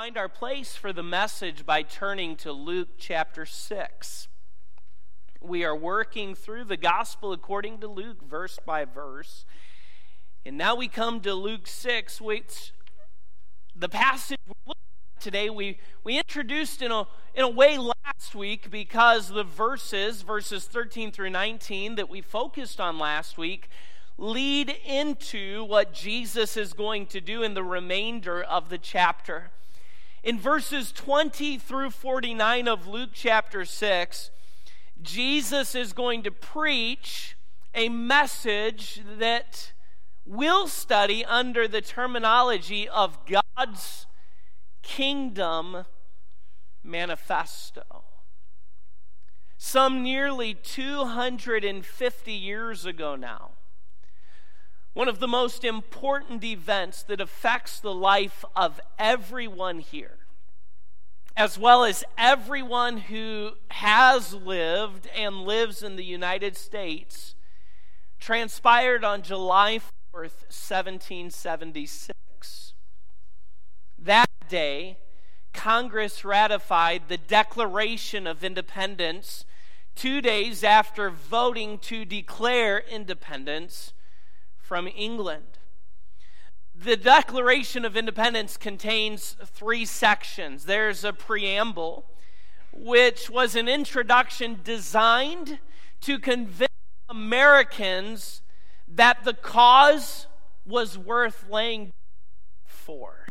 find our place for the message by turning to Luke chapter 6. We are working through the gospel according to Luke, verse by verse. And now we come to Luke 6, which the passage today we, we introduced in a, in a way last week because the verses, verses 13 through 19, that we focused on last week, lead into what Jesus is going to do in the remainder of the chapter. In verses 20 through 49 of Luke chapter 6, Jesus is going to preach a message that we'll study under the terminology of God's kingdom manifesto. Some nearly 250 years ago now, one of the most important events that affects the life of everyone here, as well as everyone who has lived and lives in the United States, transpired on July 4th, 1776. That day, Congress ratified the Declaration of Independence two days after voting to declare independence from England. The Declaration of Independence contains three sections. There's a preamble, which was an introduction designed to convince Americans that the cause was worth laying for.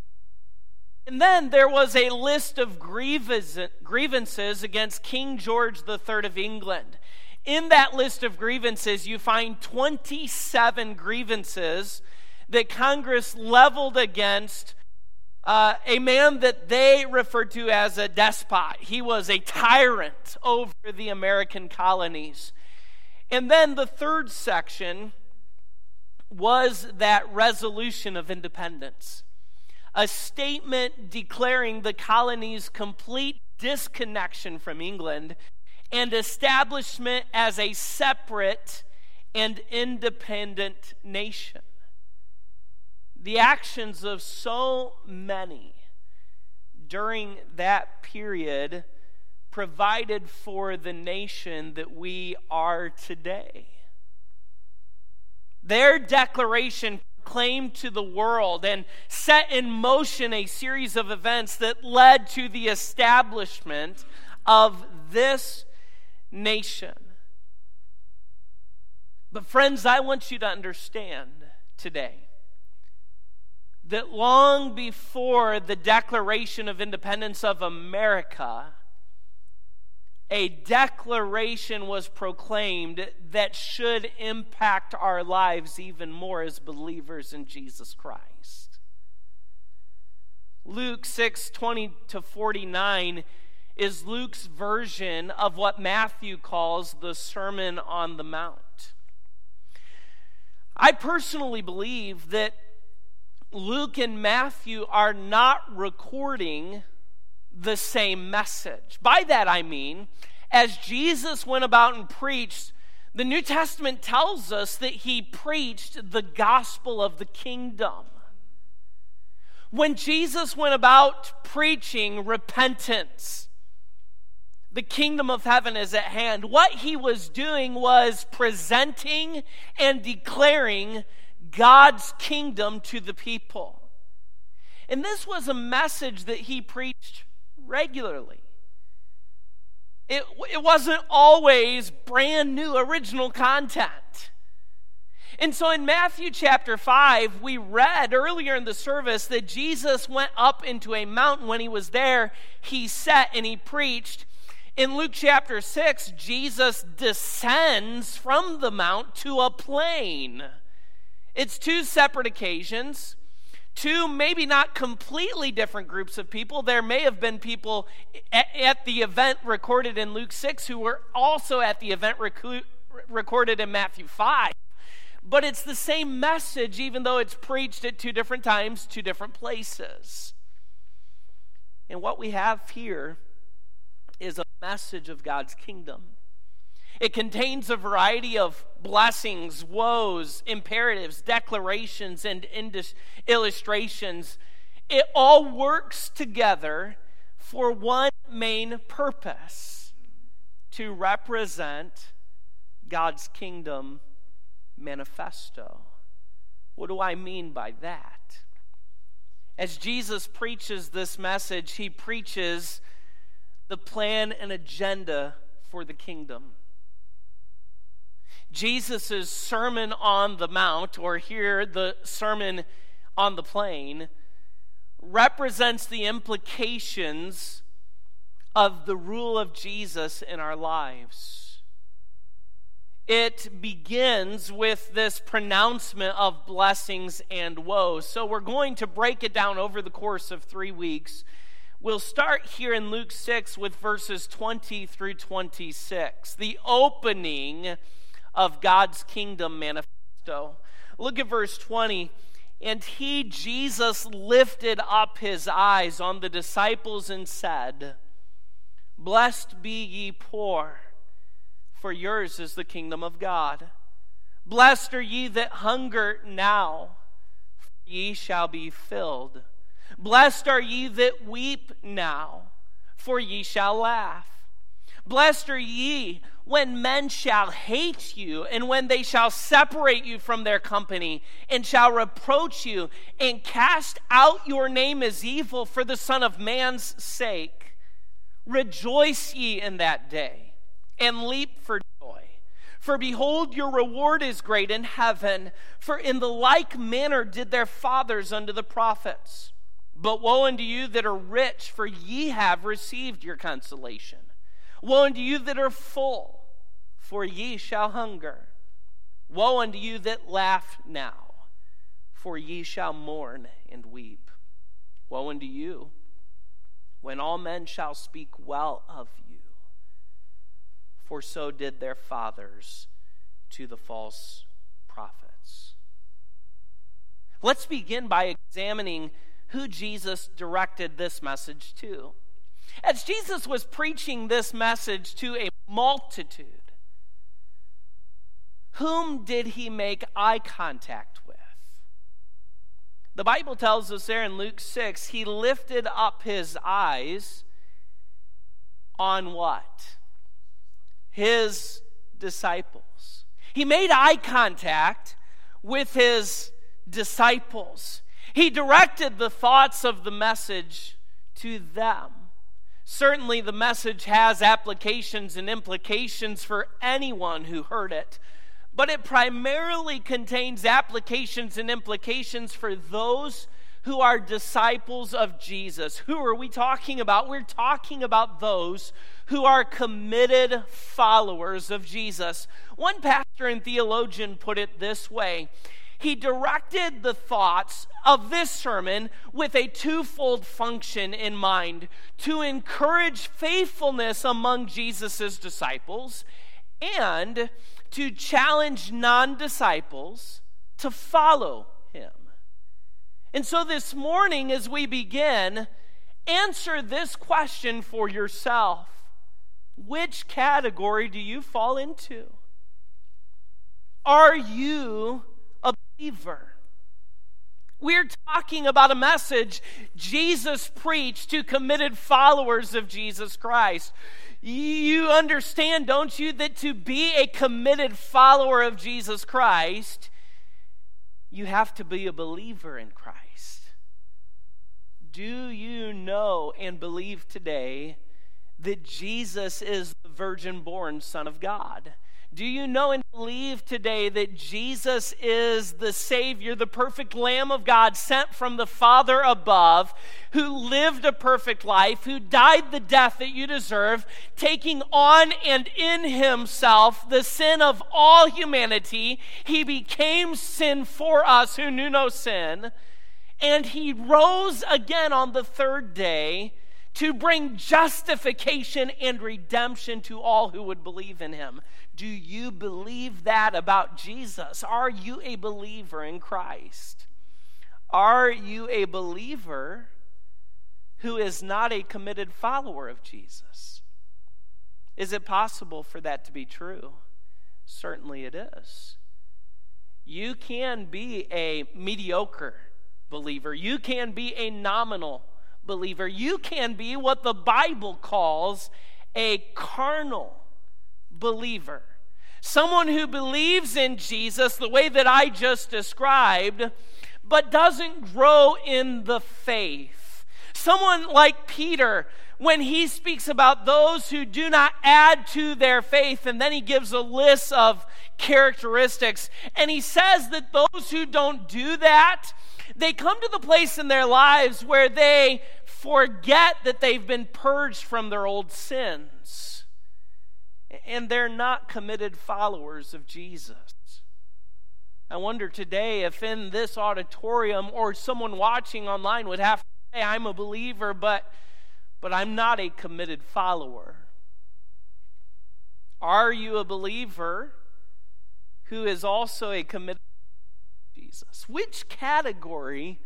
And then there was a list of grievances against King George III of England. In that list of grievances, you find 27 grievances that Congress leveled against uh, a man that they referred to as a despot. He was a tyrant over the American colonies. And then the third section was that resolution of independence, a statement declaring the colony's complete disconnection from England and establishment as a separate and independent nation. The actions of so many during that period provided for the nation that we are today. Their declaration proclaimed to the world and set in motion a series of events that led to the establishment of this nation. But, friends, I want you to understand today that long before the Declaration of Independence of America, a declaration was proclaimed that should impact our lives even more as believers in Jesus Christ. Luke 6 20 to 49 is Luke's version of what Matthew calls the Sermon on the Mount. I personally believe that Luke and Matthew are not recording the same message. By that I mean, as Jesus went about and preached, the New Testament tells us that he preached the gospel of the kingdom. When Jesus went about preaching repentance, the kingdom of heaven is at hand. What he was doing was presenting and declaring God's kingdom to the people. And this was a message that he preached regularly. It, it wasn't always brand new, original content. And so in Matthew chapter 5, we read earlier in the service that Jesus went up into a mountain. When he was there, he sat and he preached. In Luke chapter 6, Jesus descends from the mount to a plain. It's two separate occasions, two maybe not completely different groups of people. There may have been people at, the event recorded in Luke 6 who were also at the event recu- recorded in Matthew 5. But it's the same message, even though it's preached at two different times, two different places. And what we have here is a message of God's kingdom. It contains a variety of blessings, woes, imperatives, declarations, and illustrations. it all works together for one main purpose to represent God's kingdom manifesto. What do I mean by that? As Jesus preaches this message, he preaches the plan and agenda for the kingdom. Jesus' Sermon on the Mount, or here the Sermon on the Plain, represents the implications of the rule of Jesus in our lives. It begins with this pronouncement of blessings and woes. So we're going to break it down over the course of three weeks. We'll start here in Luke 6 with verses 20 through 26, the opening of God's kingdom manifesto. Look at verse 20. And he, Jesus, lifted up his eyes on the disciples and said, Blessed be ye poor, for yours is the kingdom of God. Blessed are ye that hunger now, for ye shall be filled. Blessed are ye that weep now, for ye shall laugh. Blessed are ye when men shall hate you, and when they shall separate you from their company, and shall reproach you, and cast out your name as evil for the Son of Man's sake. Rejoice ye in that day, and leap for joy. For behold, your reward is great in heaven, for in the like manner did their fathers unto the prophets. But woe unto you that are rich, for ye have received your consolation. Woe unto you that are full for ye shall hunger. Woe unto you that laugh now, for ye shall mourn and weep. Woe unto you when all men shall speak well of you, for so did their fathers to the false prophets. Let's begin by examining who Jesus directed this message to. As Jesus was preaching this message to a multitude, whom did he make eye contact with? The Bible tells us there in Luke 6, he lifted up his eyes on what? His disciples. He made eye contact with his disciples. He directed the thoughts of the message to them. Certainly, the message has applications and implications for anyone who heard it but it primarily contains applications and implications for those who are disciples of Jesus. Who are we talking about? We're talking about those who are committed followers of Jesus. One pastor and theologian put it this way he directed the thoughts of this sermon with a twofold function in mind to encourage faithfulness among Jesus' disciples and to challenge non disciples to follow him. And so this morning, as we begin, answer this question for yourself Which category do you fall into? Are you believer? We're talking about a message Jesus preached to committed followers of Jesus Christ. You understand, don't you, that to be a committed follower of Jesus Christ, you have to be a believer in Christ. Do you know and believe today that Jesus is the virgin born Son of God? Do you know and believe today that Jesus is the Savior, the perfect Lamb of God sent from the Father above, who lived a perfect life, who died the death that you deserve, taking on and in Himself the sin of all humanity? He became sin for us who knew no sin, and He rose again on the third day to bring justification and redemption to all who would believe in Him. Do you believe that about Jesus? Are you a believer in Christ? Are you a believer who is not a committed follower of Jesus? Is it possible for that to be true? Certainly it is. You can be a mediocre believer. You can be a nominal believer. You can be what the Bible calls a carnal believer. Someone who believes in Jesus the way that I just described, but doesn't grow in the faith. Someone like Peter, when he speaks about those who do not add to their faith, and then he gives a list of characteristics, and he says that those who don't do that, they come to the place in their lives where they forget that they've been purged from their old sins. And they're not committed followers of Jesus. I wonder today if in this auditorium or someone watching online would have to say, I'm a believer, but, but I'm not a committed follower. Are you a believer who is also a committed Jesus? Which category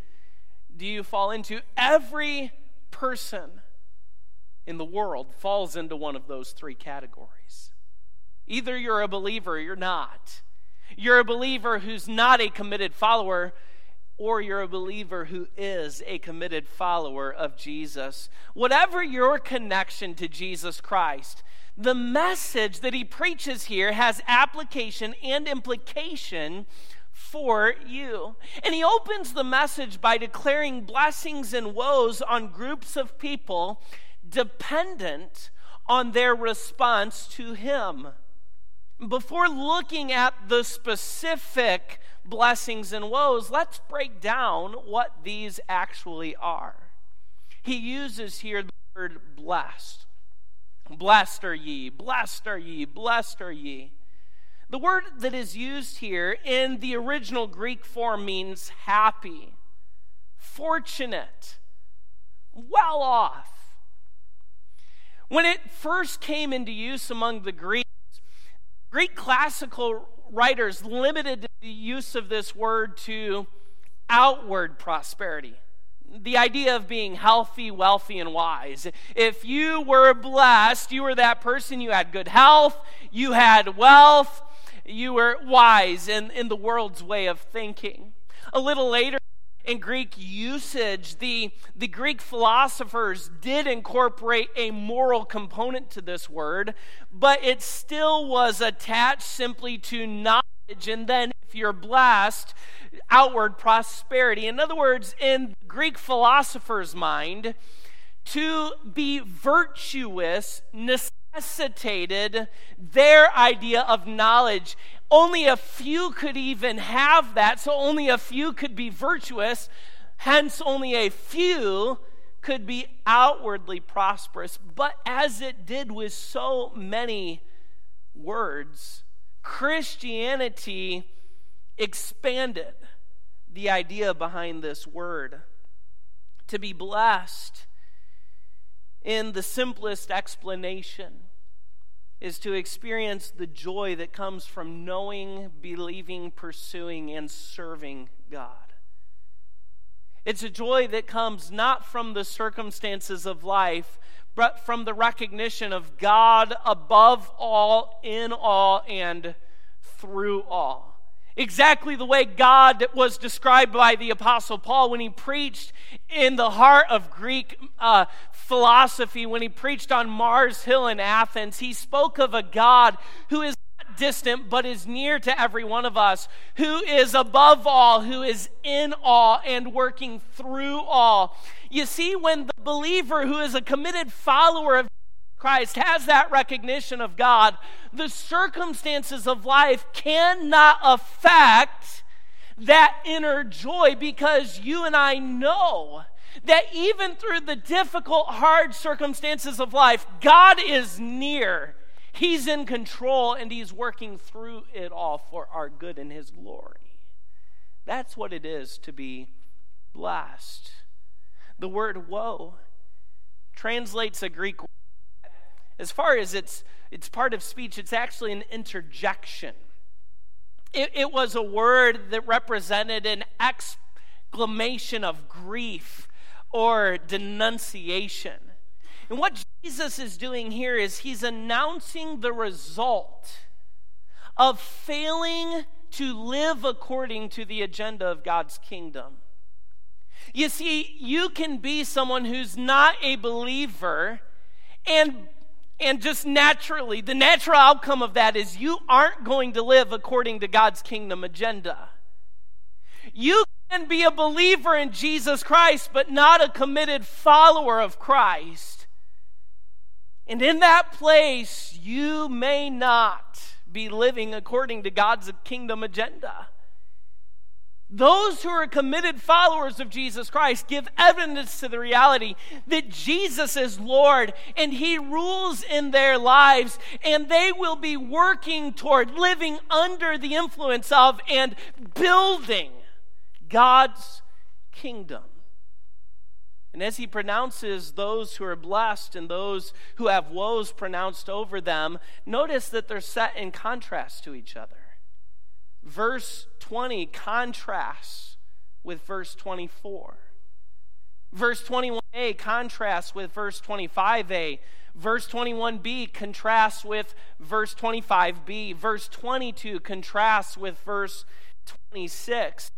do you fall into? Every person in the world falls into one of those three categories. Either you're a believer or you're not. You're a believer who's not a committed follower, or you're a believer who is a committed follower of Jesus. Whatever your connection to Jesus Christ, the message that he preaches here has application and implication for you. And he opens the message by declaring blessings and woes on groups of people dependent on their response to him. Before looking at the specific blessings and woes, let's break down what these actually are. He uses here the word blessed. Blessed are ye, blessed are ye, blessed are ye. The word that is used here in the original Greek form means happy, fortunate, well off. When it first came into use among the Greeks, Greek classical writers limited the use of this word to outward prosperity the idea of being healthy, wealthy, and wise. If you were blessed, you were that person, you had good health, you had wealth, you were wise in, in the world's way of thinking. A little later, in Greek usage, the, the Greek philosophers did incorporate a moral component to this word, but it still was attached simply to knowledge. And then, if you're blessed, outward prosperity. In other words, in Greek philosophers' mind, to be virtuous necessitated their idea of knowledge. Only a few could even have that, so only a few could be virtuous. Hence, only a few could be outwardly prosperous. But as it did with so many words, Christianity expanded the idea behind this word. To be blessed, in the simplest explanation, is to experience the joy that comes from knowing, believing, pursuing, and serving God. It's a joy that comes not from the circumstances of life, but from the recognition of God above all, in all, and through all. Exactly the way God was described by the Apostle Paul when he preached in the heart of Greek uh, philosophy, when he preached on Mars Hill in Athens. He spoke of a God who is not distant but is near to every one of us, who is above all, who is in all, and working through all. You see, when the believer who is a committed follower of Christ has that recognition of God, the circumstances of life cannot affect that inner joy because you and I know that even through the difficult, hard circumstances of life, God is near. He's in control and He's working through it all for our good and His glory. That's what it is to be blessed. The word woe translates a Greek word as far as its, its part of speech, it's actually an interjection. It, it was a word that represented an exclamation of grief or denunciation. And what Jesus is doing here is he's announcing the result of failing to live according to the agenda of God's kingdom. You see, you can be someone who's not a believer, and, and just naturally, the natural outcome of that is you aren't going to live according to God's kingdom agenda. You can be a believer in Jesus Christ, but not a committed follower of Christ. And in that place, you may not be living according to God's kingdom agenda. Those who are committed followers of Jesus Christ give evidence to the reality that Jesus is Lord and He rules in their lives, and they will be working toward living under the influence of and building God's kingdom. And as he pronounces those who are blessed and those who have woes pronounced over them, notice that they're set in contrast to each other. Verse 20 contrasts with verse 24. Verse 21a contrasts with verse 25a. Verse 21b contrasts with verse 25b. Verse 22 contrasts with verse 26.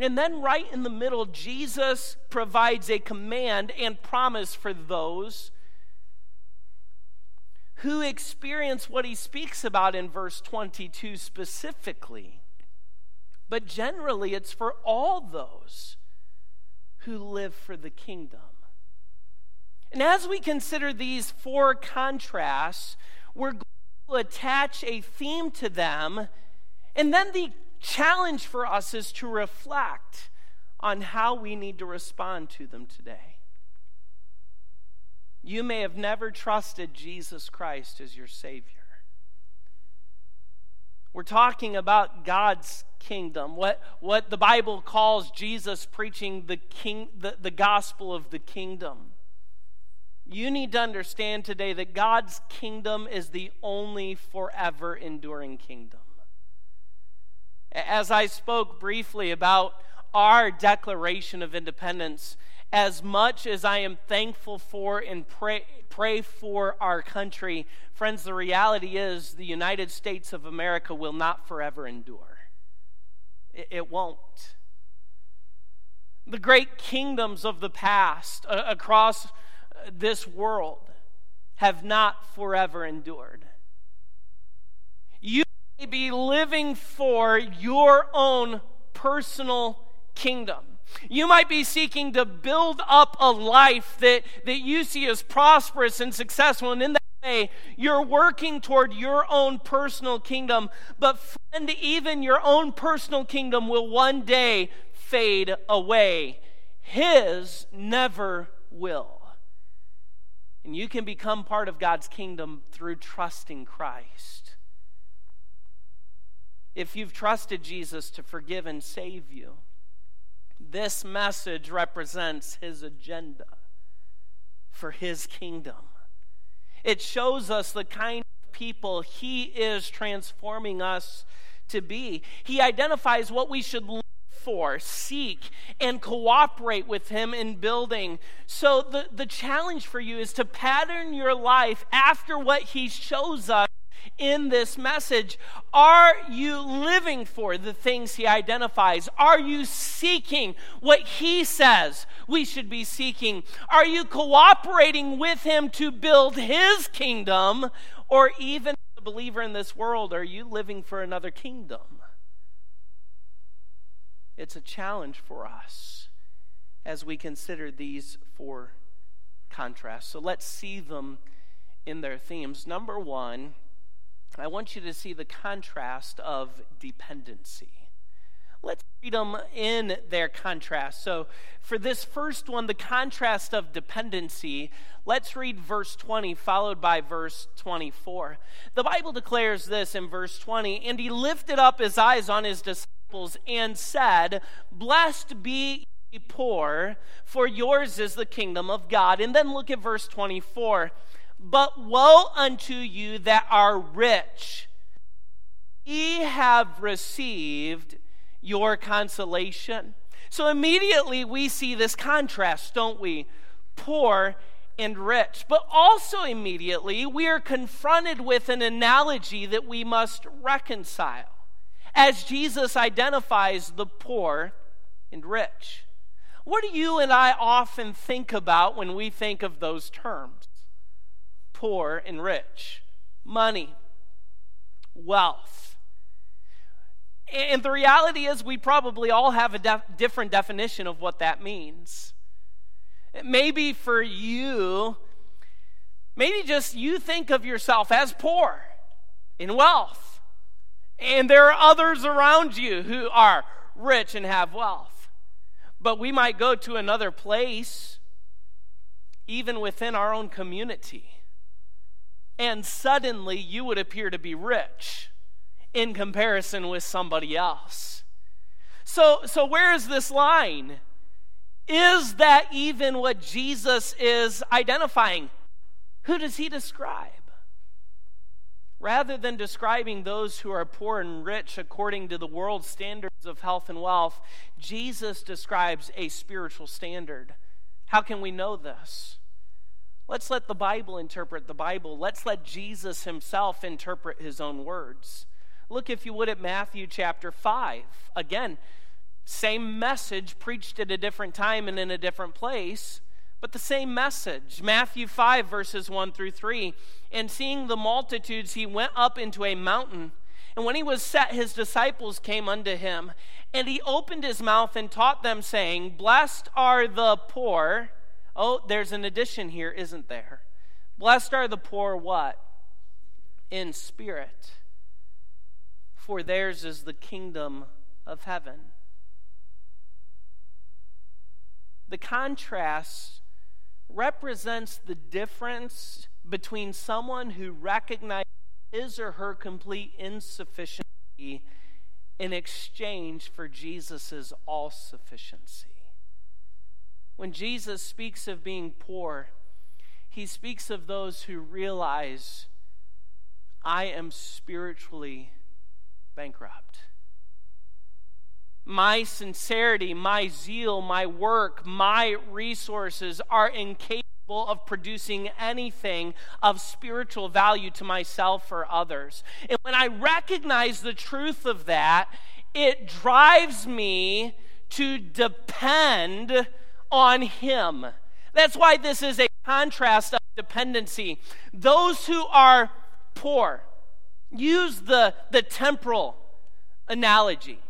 And then, right in the middle, Jesus provides a command and promise for those who experience what he speaks about in verse 22 specifically. But generally, it's for all those who live for the kingdom. And as we consider these four contrasts, we're going to attach a theme to them. And then the challenge for us is to reflect on how we need to respond to them today. You may have never trusted Jesus Christ as your Savior. We're talking about God's kingdom, what, what the Bible calls Jesus preaching the, king, the, the gospel of the kingdom. You need to understand today that God's kingdom is the only forever enduring kingdom. As I spoke briefly about our Declaration of Independence, as much as I am thankful for and pray, pray for our country, friends, the reality is the United States of America will not forever endure. It, it won't. The great kingdoms of the past uh, across this world have not forever endured. You may be living for your own personal kingdom. You might be seeking to build up a life that, that you see as prosperous and successful, and in that way, you're working toward your own personal kingdom. But, friend, even your own personal kingdom will one day fade away. His never will. And you can become part of God's kingdom through trusting Christ. If you've trusted Jesus to forgive and save you, this message represents his agenda for his kingdom. It shows us the kind of people he is transforming us to be. He identifies what we should look for, seek, and cooperate with him in building. So, the, the challenge for you is to pattern your life after what he shows us in this message. Are you living for the things he identifies? Are you seeking what he says we should be seeking? Are you cooperating with him to build his kingdom? Or even a believer in this world, are you living for another kingdom? It's a challenge for us as we consider these four contrasts. So let's see them in their themes. Number one, I want you to see the contrast of dependency. Let's read them in their contrast. So, for this first one, the contrast of dependency, let's read verse 20, followed by verse 24. The Bible declares this in verse 20 And he lifted up his eyes on his disciples and said, Blessed be ye poor, for yours is the kingdom of God. And then look at verse 24. But woe unto you that are rich, ye have received your consolation. So immediately we see this contrast, don't we? Poor and rich. But also immediately we are confronted with an analogy that we must reconcile as Jesus identifies the poor and rich. What do you and I often think about when we think of those terms? Poor and rich, money, wealth. And the reality is, we probably all have a def- different definition of what that means. Maybe for you, maybe just you think of yourself as poor in wealth. And there are others around you who are rich and have wealth. But we might go to another place, even within our own community, and suddenly you would appear to be rich in comparison with somebody else. So, so where is this line? Is that even what Jesus is identifying? Who does he describe? Rather than describing those who are poor and rich according to the world's standards of health and wealth, Jesus describes a spiritual standard. How can we know this? Let's let the Bible interpret the Bible. Let's let Jesus himself interpret his own words. Look, if you would, at Matthew chapter 5. Again, same message preached at a different time and in a different place but the same message. Matthew 5, verses 1 through 3. And seeing the multitudes, he went up into a mountain. And when he was set, his disciples came unto him. And he opened his mouth and taught them, saying, Blessed are the poor. Oh, there's an addition here, isn't there? Blessed are the poor, what? In spirit. For theirs is the kingdom of heaven. The contrast represents the difference between someone who recognizes his or her complete insufficiency in exchange for Jesus' all sufficiency. When Jesus speaks of being poor, he speaks of those who realize, I am spiritually bankrupt my sincerity, my zeal, my work, my resources are incapable of producing anything of spiritual value to myself or others. And when I recognize the truth of that, it drives me to depend on Him. That's why this is a contrast of dependency. Those who are poor, use the, the temporal analogy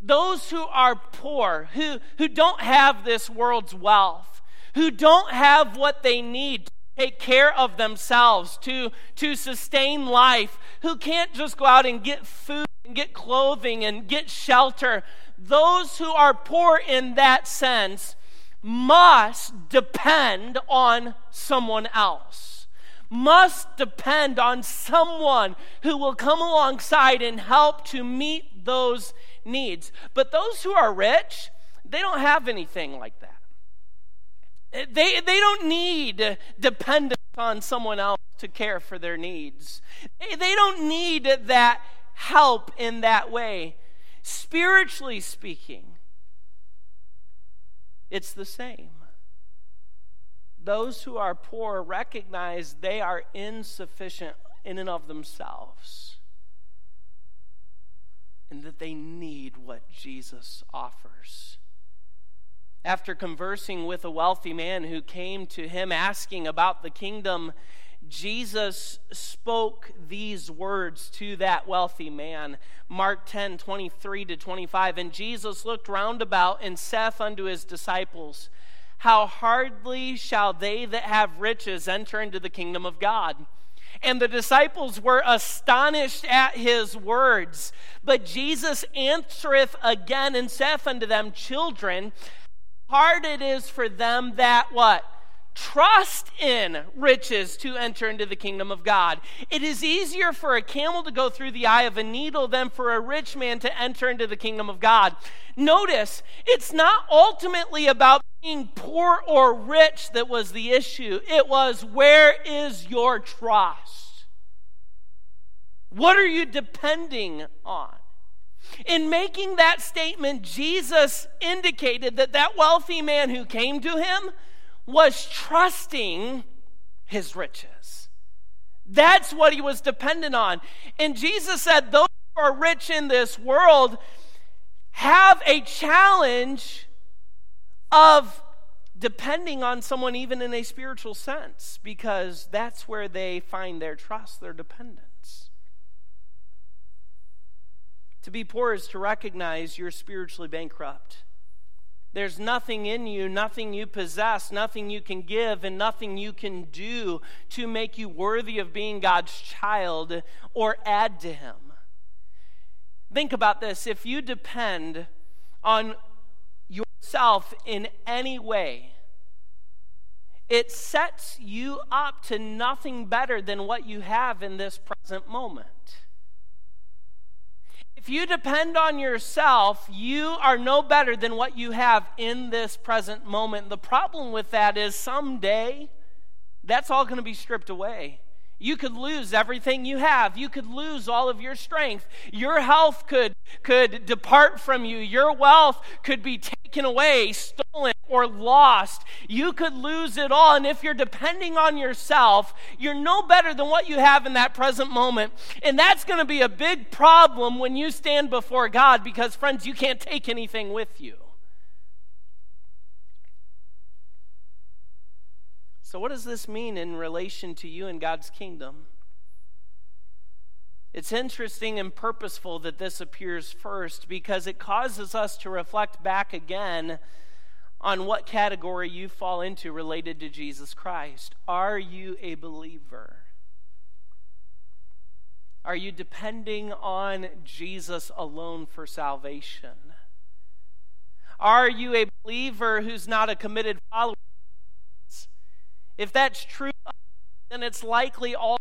those who are poor, who, who don't have this world's wealth, who don't have what they need to take care of themselves, to, to sustain life, who can't just go out and get food and get clothing and get shelter, those who are poor in that sense must depend on someone else. Must depend on someone who will come alongside and help to meet those needs. But those who are rich, they don't have anything like that. They, they don't need dependence on someone else to care for their needs. They don't need that help in that way. Spiritually speaking, it's the same. Those who are poor recognize they are insufficient in and of themselves and that they need what Jesus offers. After conversing with a wealthy man who came to him asking about the kingdom, Jesus spoke these words to that wealthy man. Mark 10 23 to 25. And Jesus looked round about and saith unto his disciples, How hardly shall they that have riches enter into the kingdom of God? And the disciples were astonished at his words. But Jesus answereth again and saith unto them, Children, hard it is for them that what? Trust in riches to enter into the kingdom of God. It is easier for a camel to go through the eye of a needle than for a rich man to enter into the kingdom of God. Notice, it's not ultimately about being poor or rich that was the issue. It was where is your trust? What are you depending on? In making that statement, Jesus indicated that that wealthy man who came to him was trusting his riches. That's what he was dependent on. And Jesus said, Those who are rich in this world have a challenge of depending on someone even in a spiritual sense because that's where they find their trust, their dependence. To be poor is to recognize you're spiritually bankrupt. There's nothing in you, nothing you possess, nothing you can give, and nothing you can do to make you worthy of being God's child or add to Him. Think about this. If you depend on yourself in any way, it sets you up to nothing better than what you have in this present moment. If you depend on yourself, you are no better than what you have in this present moment. The problem with that is someday that's all going to be stripped away. You could lose everything you have. You could lose all of your strength. Your health could, could depart from you. Your wealth could be taken away, stolen, or lost. You could lose it all. And if you're depending on yourself, you're no better than what you have in that present moment. And that's going to be a big problem when you stand before God because, friends, you can't take anything with you. So, what does this mean in relation to you and God's kingdom? It's interesting and purposeful that this appears first because it causes us to reflect back again on what category you fall into related to Jesus Christ. Are you a believer? Are you depending on Jesus alone for salvation? Are you a believer who's not a committed follower if that's true, then it's likely all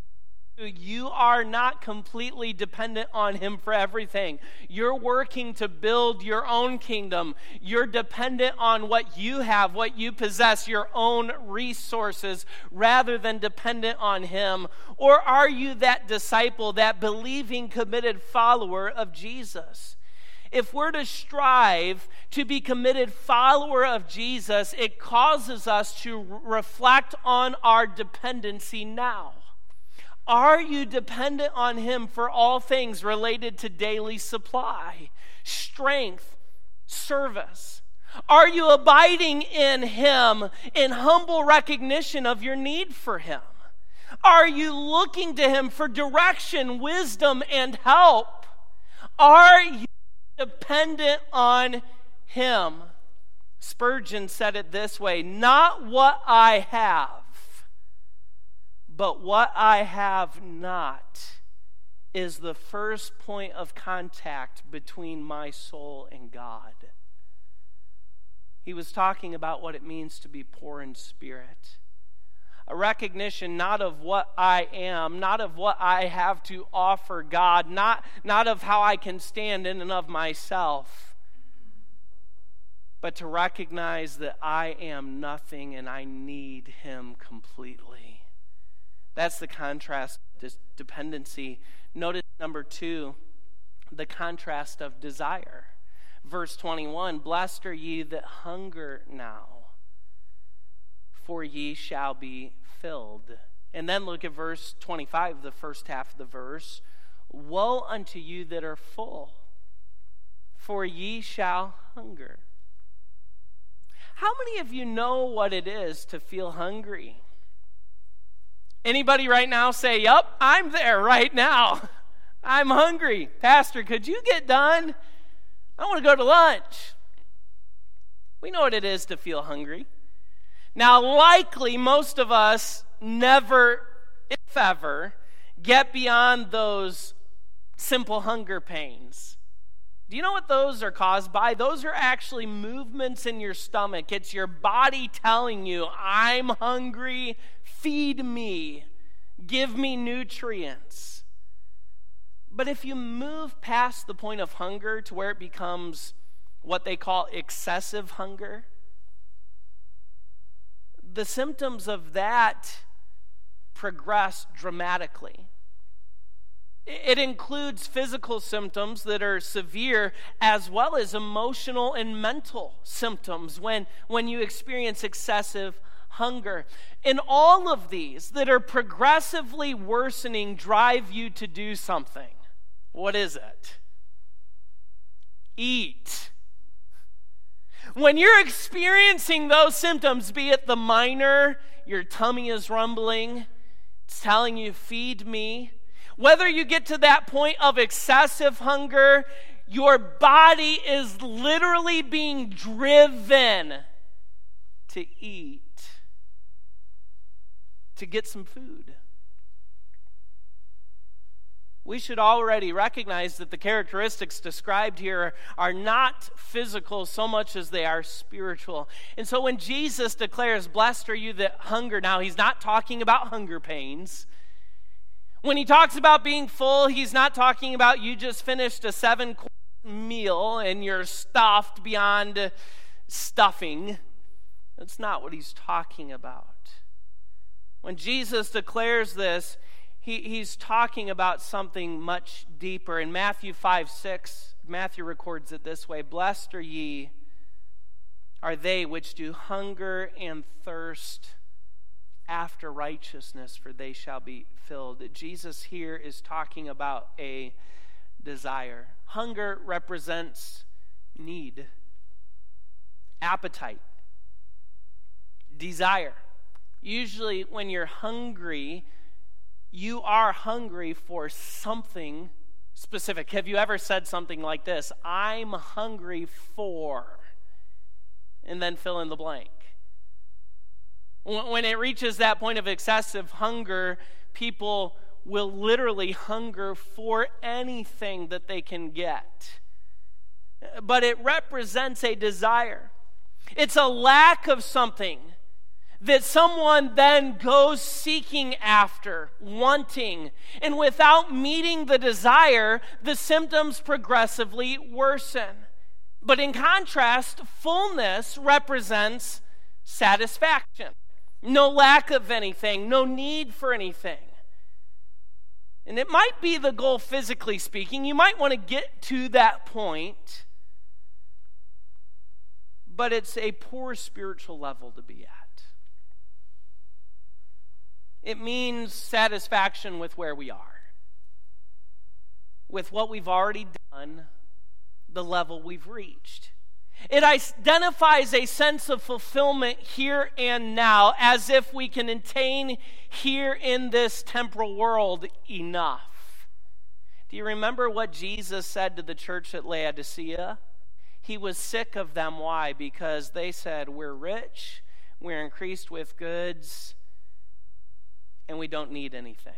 you are not completely dependent on him for everything. You're working to build your own kingdom. You're dependent on what you have, what you possess, your own resources, rather than dependent on him. Or are you that disciple, that believing, committed follower of Jesus? if we're to strive to be committed follower of Jesus, it causes us to reflect on our dependency now. Are you dependent on Him for all things related to daily supply, strength, service? Are you abiding in Him in humble recognition of your need for Him? Are you looking to Him for direction, wisdom, and help? Are you dependent on Him. Spurgeon said it this way Not what I have, but what I have not is the first point of contact between my soul and God. He was talking about what it means to be poor in spirit a recognition not of what I am, not of what I have to offer God, not, not of how I can stand in and of myself, but to recognize that I am nothing and I need Him completely. That's the contrast, this dependency. Notice number two, the contrast of desire. Verse 21 Blessed are ye that hunger now for ye shall be filled. And then look at verse 25, the first half of the verse. Woe unto you that are full, for ye shall hunger. How many of you know what it is to feel hungry? Anybody right now say, Yup, I'm there right now. I'm hungry. Pastor, could you get done? I want to go to lunch. We know what it is to feel hungry. Now, likely most of us never, if ever, get beyond those simple hunger pains. Do you know what those are caused by? Those are actually movements in your stomach. It's your body telling you, I'm hungry, feed me, give me nutrients. But if you move past the point of hunger to where it becomes what they call excessive hunger, the symptoms of that progress dramatically. It includes physical symptoms that are severe as well as emotional and mental symptoms when, when you experience excessive hunger. And all of these that are progressively worsening drive you to do something. What is it? Eat. When you're experiencing those symptoms, be it the minor, your tummy is rumbling, it's telling you, feed me. Whether you get to that point of excessive hunger, your body is literally being driven to eat, to get some food. We should already recognize that the characteristics described here are not physical so much as they are spiritual. And so when Jesus declares, Blessed are you that hunger, now he's not talking about hunger pains. When he talks about being full, he's not talking about you just finished a seven course meal and you're stuffed beyond stuffing. That's not what he's talking about. When Jesus declares this, he, he's talking about something much deeper. In Matthew 5 6, Matthew records it this way Blessed are ye, are they which do hunger and thirst after righteousness, for they shall be filled. Jesus here is talking about a desire. Hunger represents need, appetite, desire. Usually, when you're hungry, you are hungry for something specific. Have you ever said something like this? I'm hungry for, and then fill in the blank. When it reaches that point of excessive hunger, people will literally hunger for anything that they can get. But it represents a desire, it's a lack of something that someone then goes seeking after, wanting, and without meeting the desire, the symptoms progressively worsen. But in contrast, fullness represents satisfaction. No lack of anything, no need for anything. And it might be the goal physically speaking. You might want to get to that point, but it's a poor spiritual level to be at. It means satisfaction with where we are, with what we've already done, the level we've reached. It identifies a sense of fulfillment here and now, as if we can attain here in this temporal world enough. Do you remember what Jesus said to the church at Laodicea? He was sick of them. Why? Because they said, We're rich, we're increased with goods, and we don't need anything.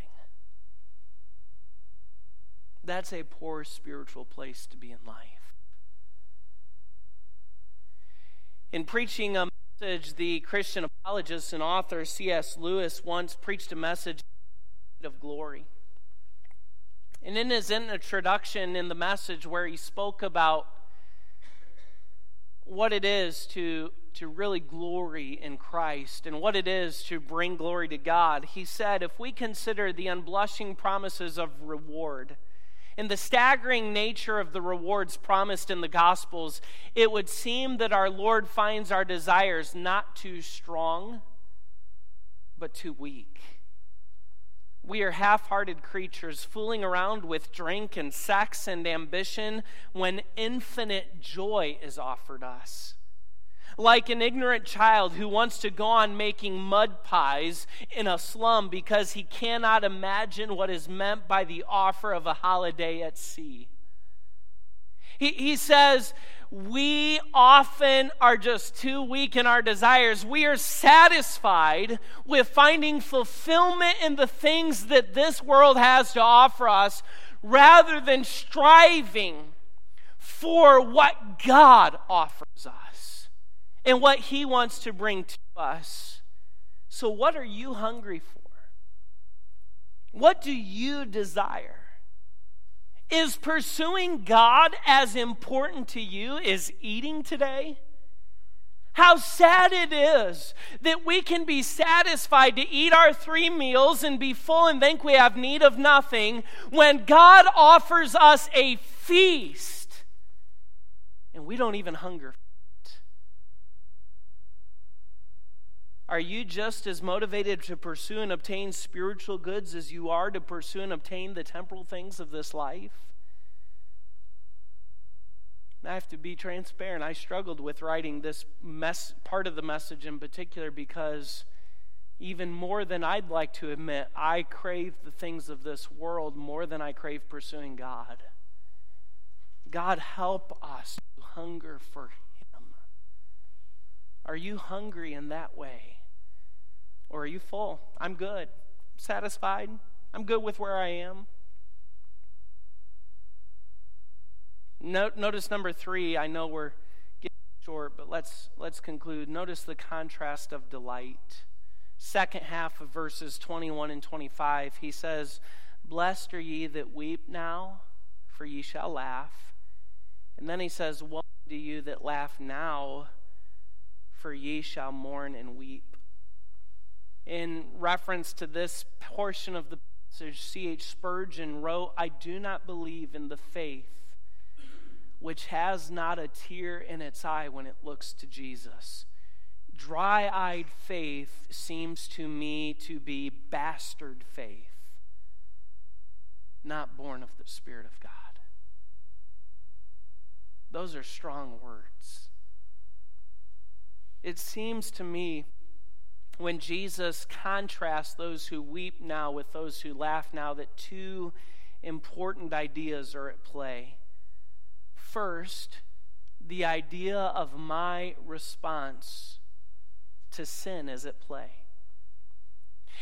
That's a poor spiritual place to be in life. In preaching a message, the Christian apologist and author C.S. Lewis once preached a message of glory. And in his introduction in the message, where he spoke about what it is to, to really glory in Christ and what it is to bring glory to God, he said, If we consider the unblushing promises of reward, in the staggering nature of the rewards promised in the Gospels, it would seem that our Lord finds our desires not too strong, but too weak. We are half hearted creatures fooling around with drink and sex and ambition when infinite joy is offered us like an ignorant child who wants to go on making mud pies in a slum because he cannot imagine what is meant by the offer of a holiday at sea. He, he says, we often are just too weak in our desires. We are satisfied with finding fulfillment in the things that this world has to offer us rather than striving for what God offers us and what He wants to bring to us. So, what are you hungry for? What do you desire? Is pursuing God as important to you as eating today? How sad it is that we can be satisfied to eat our three meals and be full and think we have need of nothing when God offers us a feast and we don't even hunger Are you just as motivated to pursue and obtain spiritual goods as you are to pursue and obtain the temporal things of this life? I have to be transparent. I struggled with writing this mess, part of the message in particular because even more than I'd like to admit, I crave the things of this world more than I crave pursuing God. God, help us to hunger for. Are you hungry in that way? Or are you full? I'm good, I'm satisfied, I'm good with where I am. Note, notice number three. I know we're getting short, but let's let's conclude. Notice the contrast of delight. Second half of verses 21 and 25, he says, "Blessed are ye that weep now, for ye shall laugh." And then he says, Woe to you that laugh now, for ye shall mourn and weep. In reference to this portion of the passage, C.H. Spurgeon wrote, I do not believe in the faith which has not a tear in its eye when it looks to Jesus. Dry eyed faith seems to me to be bastard faith, not born of the Spirit of God. Those are strong words. It seems to me when Jesus contrasts those who weep now with those who laugh now that two important ideas are at play. First, the idea of my response to sin is at play.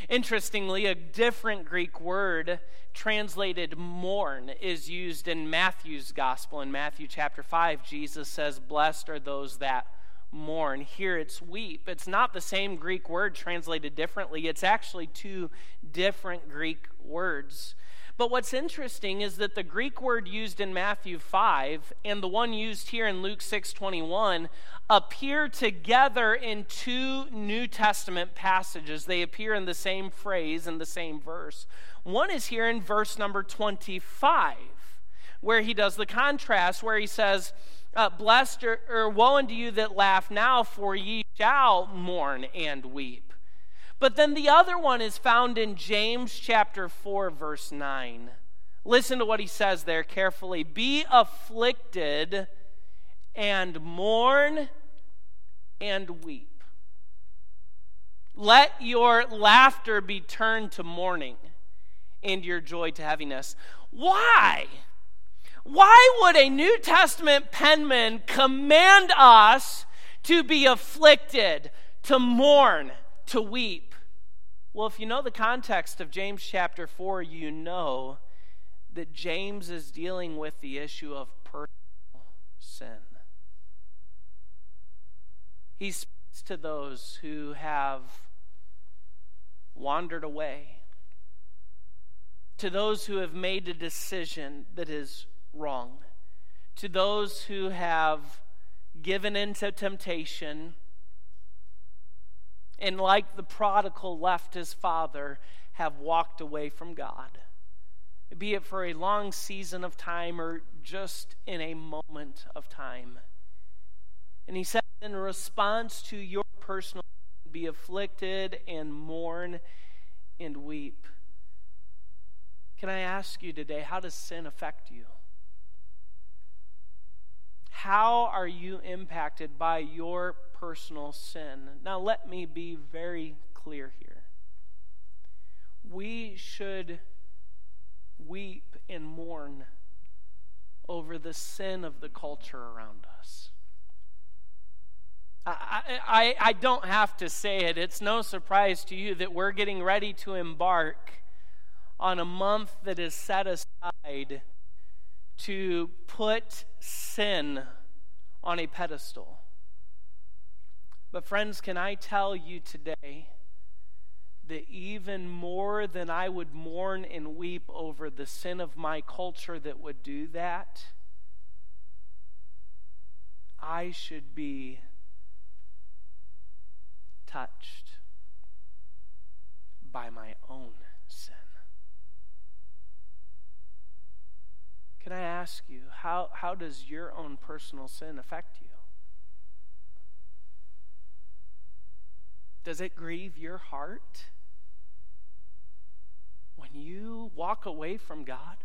Interestingly, a different Greek word translated mourn is used in Matthew's gospel. In Matthew chapter 5, Jesus says, Blessed are those that mourn. Here it's weep. It's not the same Greek word translated differently, it's actually two different Greek words. But what's interesting is that the Greek word used in Matthew 5 and the one used here in Luke 6:21 appear together in two New Testament passages. They appear in the same phrase in the same verse. One is here in verse number 25 where he does the contrast where he says uh, blessed or, or woe unto you that laugh now for ye shall mourn and weep but then the other one is found in James chapter 4, verse 9. Listen to what he says there carefully. Be afflicted and mourn and weep. Let your laughter be turned to mourning and your joy to heaviness. Why? Why would a New Testament penman command us to be afflicted, to mourn, to weep. Well, if you know the context of James chapter 4, you know that James is dealing with the issue of personal sin. He speaks to those who have wandered away, to those who have made a decision that is wrong, to those who have given into temptation and like the prodigal left his father, have walked away from God, be it for a long season of time or just in a moment of time. And he said, in response to your personal, be afflicted and mourn and weep. Can I ask you today, how does sin affect you? How are you impacted by your personal sin? Now, let me be very clear here. We should weep and mourn over the sin of the culture around us. I, I, I don't have to say it. It's no surprise to you that we're getting ready to embark on a month that is set aside to put sin on a pedestal. But, friends, can I tell you today that even more than I would mourn and weep over the sin of my culture that would do that, I should be touched by my own sin. Can I ask you, how, how does your own personal sin affect you? Does it grieve your heart when you walk away from God?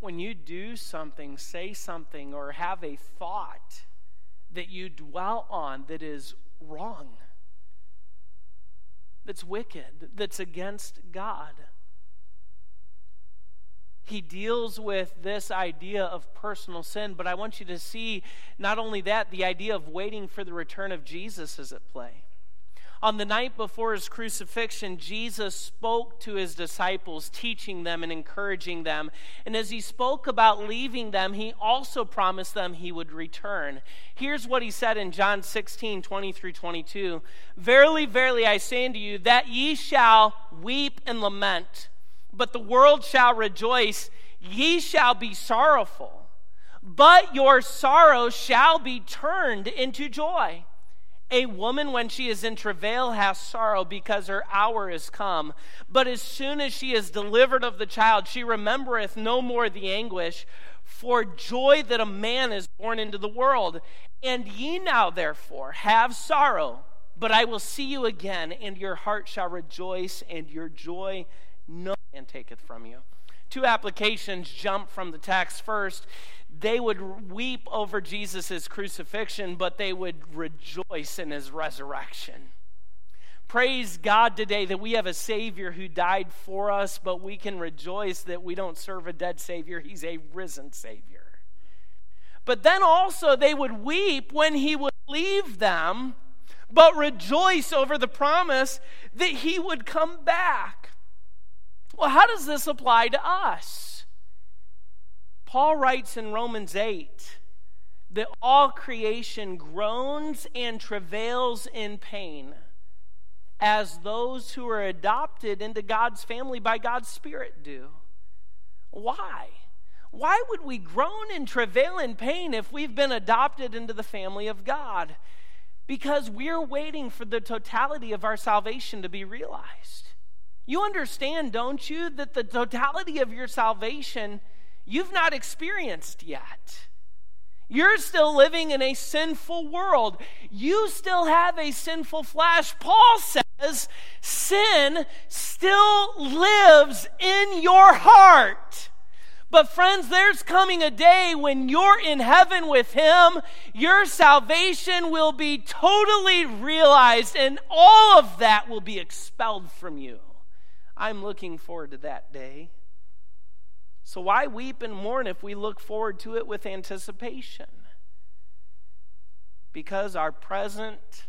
When you do something, say something, or have a thought that you dwell on that is wrong, that's wicked, that's against God. He deals with this idea of personal sin, but I want you to see not only that, the idea of waiting for the return of Jesus is at play. On the night before his crucifixion, Jesus spoke to his disciples, teaching them and encouraging them. And as he spoke about leaving them, he also promised them he would return. Here's what he said in John 16 20 through 22 Verily, verily, I say unto you, that ye shall weep and lament, but the world shall rejoice. Ye shall be sorrowful, but your sorrow shall be turned into joy. A woman, when she is in travail, has sorrow because her hour is come. But as soon as she is delivered of the child, she remembereth no more the anguish for joy that a man is born into the world. And ye now, therefore, have sorrow, but I will see you again, and your heart shall rejoice, and your joy no man taketh from you. Two applications jump from the text. First, they would weep over Jesus' crucifixion, but they would rejoice in his resurrection. Praise God today that we have a Savior who died for us, but we can rejoice that we don't serve a dead Savior. He's a risen Savior. But then also they would weep when he would leave them, but rejoice over the promise that he would come back. Well, how does this apply to us? Paul writes in Romans 8 that all creation groans and travails in pain as those who are adopted into God's family by God's Spirit do. Why? Why would we groan and travail in pain if we've been adopted into the family of God? Because we're waiting for the totality of our salvation to be realized. You understand, don't you, that the totality of your salvation you've not experienced yet. You're still living in a sinful world. You still have a sinful flesh. Paul says sin still lives in your heart. But, friends, there's coming a day when you're in heaven with Him, your salvation will be totally realized, and all of that will be expelled from you. I'm looking forward to that day. So, why weep and mourn if we look forward to it with anticipation? Because our present,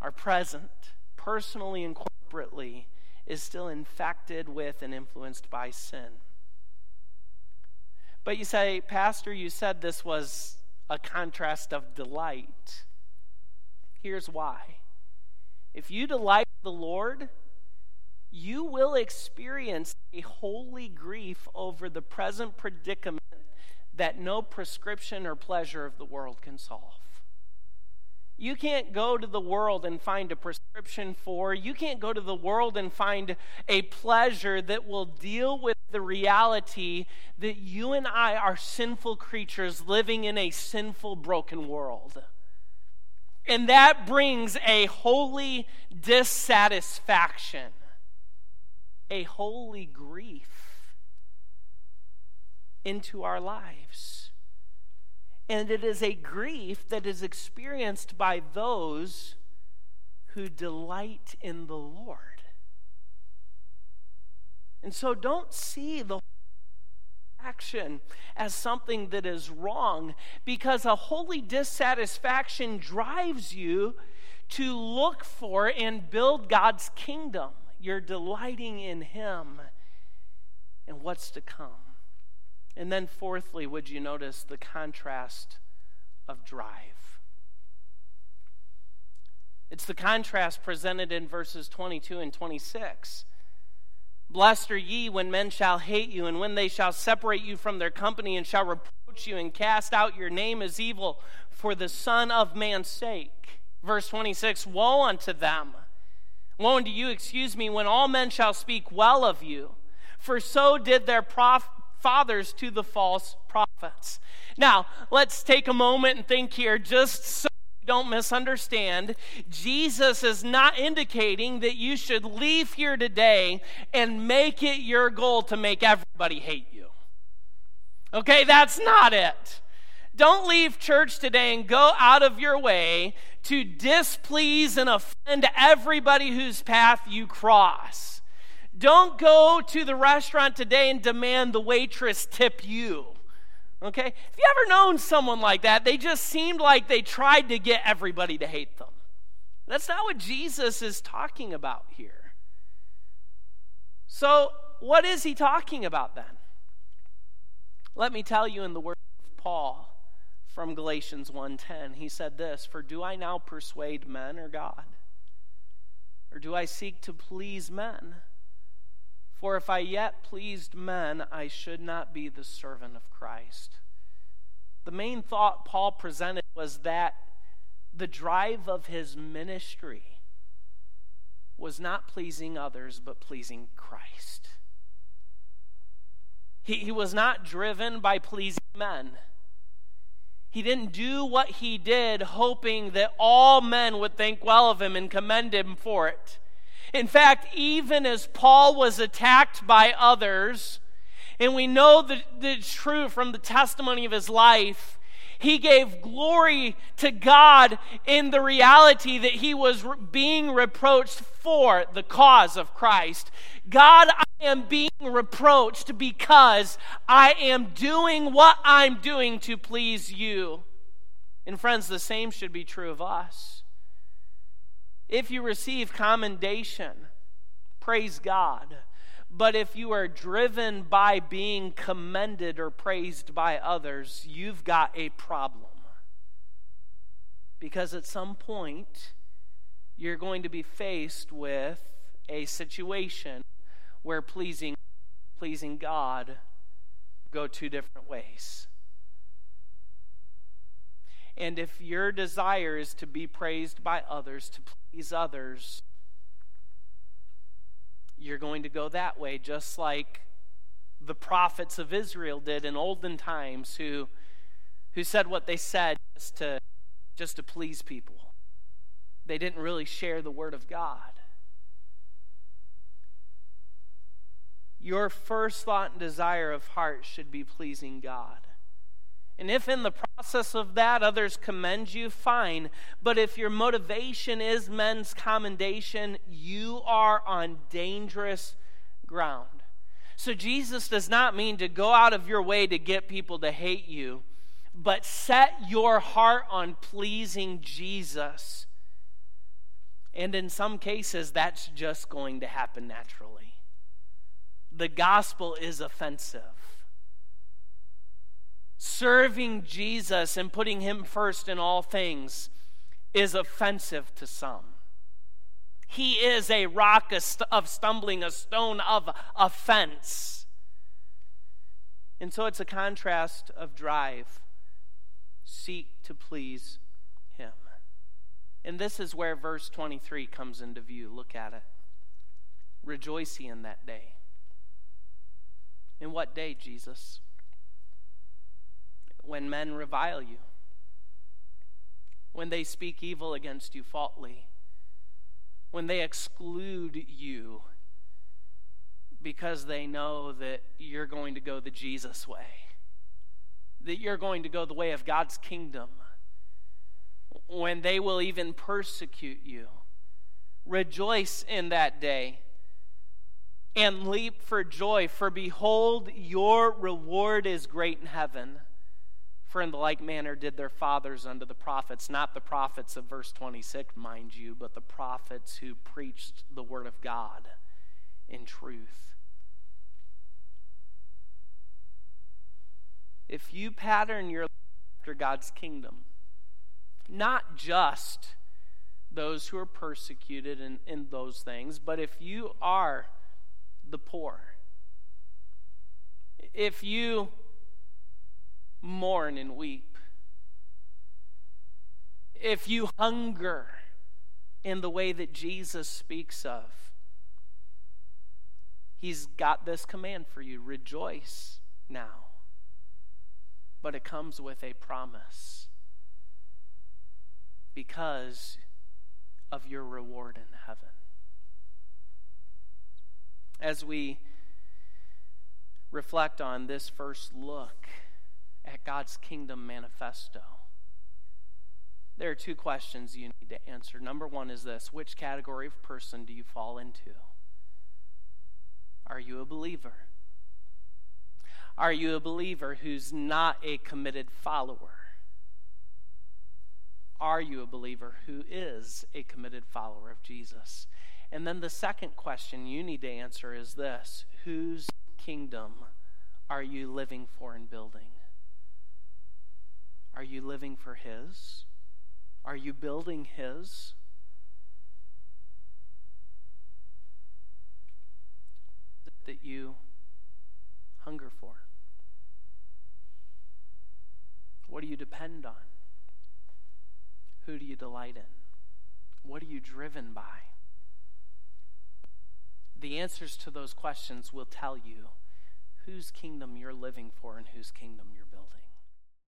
our present, personally and corporately, is still infected with and influenced by sin. But you say, Pastor, you said this was a contrast of delight. Here's why. If you delight the Lord, you will experience a holy grief over the present predicament that no prescription or pleasure of the world can solve. You can't go to the world and find a prescription for, you can't go to the world and find a pleasure that will deal with the reality that you and I are sinful creatures living in a sinful, broken world. And that brings a holy dissatisfaction a holy grief into our lives. And it is a grief that is experienced by those who delight in the Lord. And so don't see the action as something that is wrong because a holy dissatisfaction drives you to look for and build God's kingdom. You're delighting in Him and what's to come. And then, fourthly, would you notice the contrast of drive? It's the contrast presented in verses 22 and 26. Blessed are ye when men shall hate you, and when they shall separate you from their company, and shall reproach you, and cast out your name as evil for the Son of Man's sake. Verse 26 Woe unto them! Woe unto you, excuse me, when all men shall speak well of you, for so did their prof- fathers to the false prophets. Now, let's take a moment and think here, just so don't misunderstand. Jesus is not indicating that you should leave here today and make it your goal to make everybody hate you. Okay, that's not it. Don't leave church today and go out of your way to displease and offend everybody whose path you cross. Don't go to the restaurant today and demand the waitress tip you. Okay? Have you ever known someone like that? They just seemed like they tried to get everybody to hate them. That's not what Jesus is talking about here. So, what is he talking about then? Let me tell you in the words of Paul from Galatians 1:10. He said this, "For do I now persuade men or God? Or do I seek to please men? For if I yet pleased men, I should not be the servant of Christ." The main thought Paul presented was that the drive of his ministry was not pleasing others, but pleasing Christ. He, he was not driven by pleasing men. He didn't do what he did hoping that all men would think well of him and commend him for it. In fact, even as Paul was attacked by others, and we know that it's true from the testimony of his life, he gave glory to God in the reality that he was being reproached for the cause of Christ. God, am being reproached because I am doing what I'm doing to please you. And friends, the same should be true of us. If you receive commendation, praise God. But if you are driven by being commended or praised by others, you've got a problem. Because at some point, you're going to be faced with a situation where pleasing pleasing God go two different ways. And if your desire is to be praised by others, to please others, you're going to go that way, just like the prophets of Israel did in olden times who, who said what they said just to, just to please people. They didn't really share the word of God. Your first thought and desire of heart should be pleasing God. And if in the process of that others commend you, fine. But if your motivation is men's commendation, you are on dangerous ground. So Jesus does not mean to go out of your way to get people to hate you, but set your heart on pleasing Jesus. And in some cases, that's just going to happen naturally. The gospel is offensive serving Jesus and putting him first in all things is offensive to some. He is a rock of stumbling, a stone of offense. And so it's a contrast of drive. Seek to please him. And this is where verse 23 comes into view. Look at it. Rejoice ye in that day. In what day, Jesus? when men revile you, when they speak evil against you falsely, when they exclude you because they know that you're going to go the Jesus way, that you're going to go the way of God's kingdom, when they will even persecute you. Rejoice in that day and leap for joy, for behold, your reward is great in heaven. For in the like manner did their fathers unto the prophets, not the prophets of verse 26, mind you, but the prophets who preached the word of God in truth. If you pattern your life after God's kingdom, not just those who are persecuted in, in those things, but if you are the poor, if you mourn and weep. If you hunger in the way that Jesus speaks of, He's got this command for you rejoice now. But it comes with a promise because of your reward in heaven. As we reflect on this first look at God's kingdom manifesto, there are two questions you need to answer. Number one is this which category of person do you fall into? Are you a believer? Are you a believer who's not a committed follower? Are you a believer who is a committed follower of Jesus? And then the second question you need to answer is this Whose kingdom are you living for and building? Are you living for His? Are you building His? What is it that you hunger for? What do you depend on? Who do you delight in? What are you driven by? The answers to those questions will tell you whose kingdom you're living for and whose kingdom you're building.